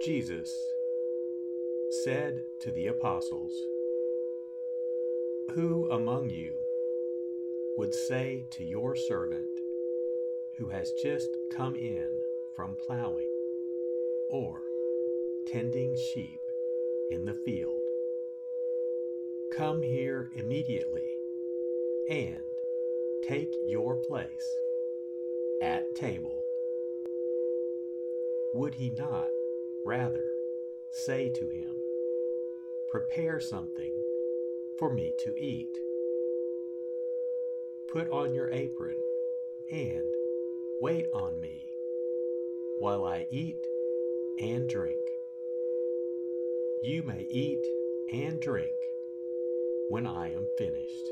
Jesus said to the apostles, Who among you would say to your servant who has just come in from plowing or tending sheep in the field, Come here immediately and take your place at table? Would he not Rather, say to him, Prepare something for me to eat. Put on your apron and wait on me while I eat and drink. You may eat and drink when I am finished.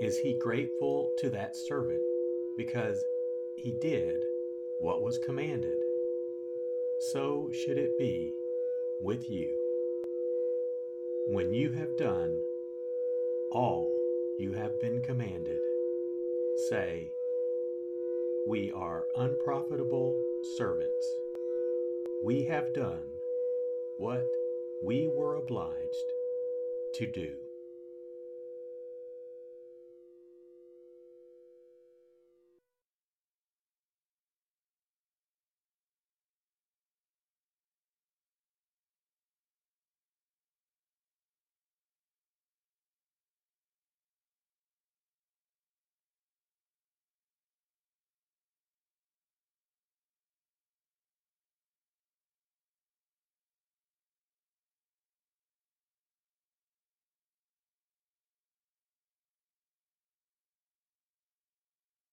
Is he grateful to that servant because he did what was commanded? So should it be with you. When you have done all you have been commanded, say, We are unprofitable servants. We have done what we were obliged to do.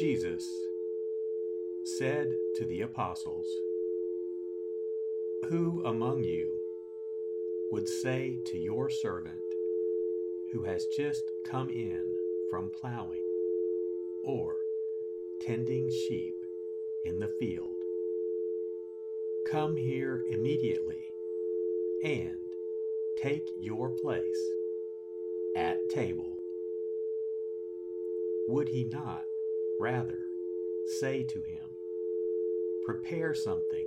Jesus said to the apostles, Who among you would say to your servant who has just come in from plowing or tending sheep in the field, Come here immediately and take your place at table. Would he not rather say to him, Prepare something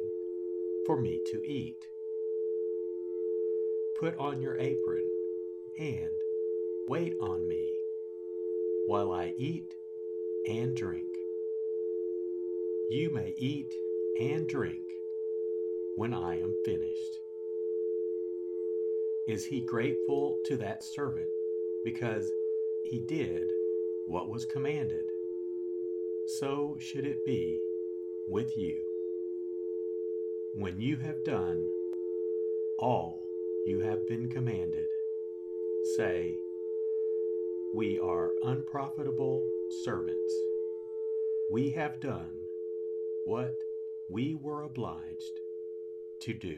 for me to eat? Put on your apron and wait on me while I eat and drink. You may eat and drink when I am finished. Is he grateful to that servant because he did what was commanded? So should it be with you. When you have done all you have been commanded, say, We are unprofitable servants. We have done what we were obliged to do.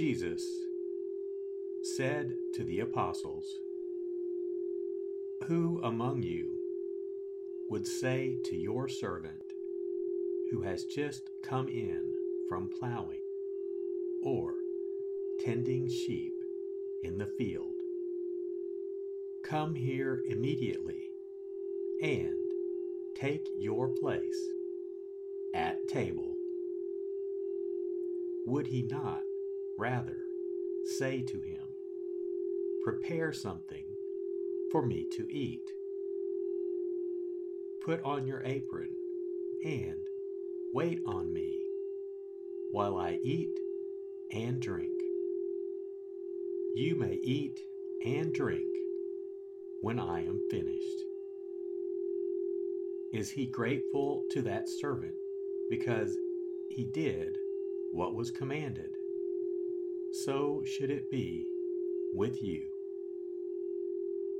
Jesus said to the apostles, Who among you would say to your servant who has just come in from plowing or tending sheep in the field, Come here immediately and take your place at table? Would he not Rather, say to him, Prepare something for me to eat. Put on your apron and wait on me while I eat and drink. You may eat and drink when I am finished. Is he grateful to that servant because he did what was commanded? So should it be with you.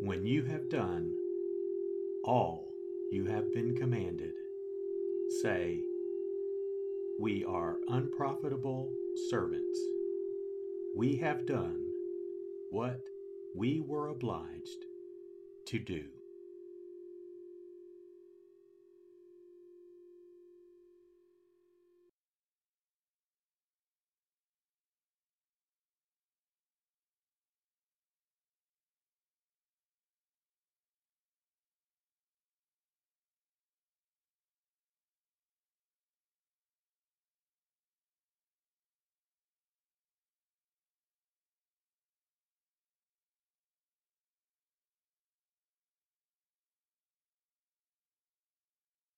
When you have done all you have been commanded, say, We are unprofitable servants. We have done what we were obliged to do.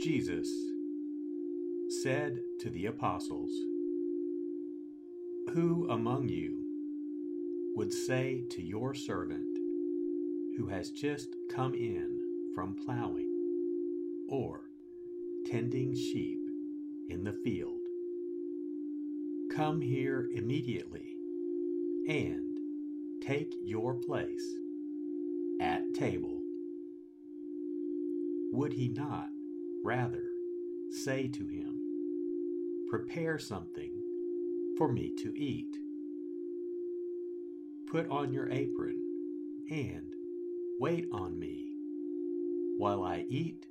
Jesus said to the apostles, Who among you would say to your servant who has just come in from plowing or tending sheep in the field, Come here immediately and take your place at table? Would he not Rather, say to him, Prepare something for me to eat. Put on your apron and wait on me while I eat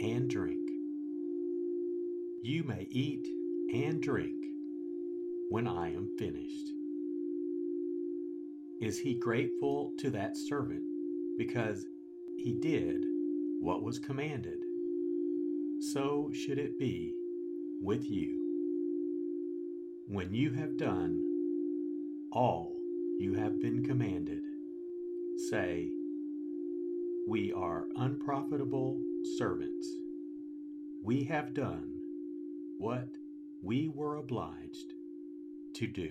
and drink. You may eat and drink when I am finished. Is he grateful to that servant because he did what was commanded? So should it be with you. When you have done all you have been commanded, say, We are unprofitable servants. We have done what we were obliged to do.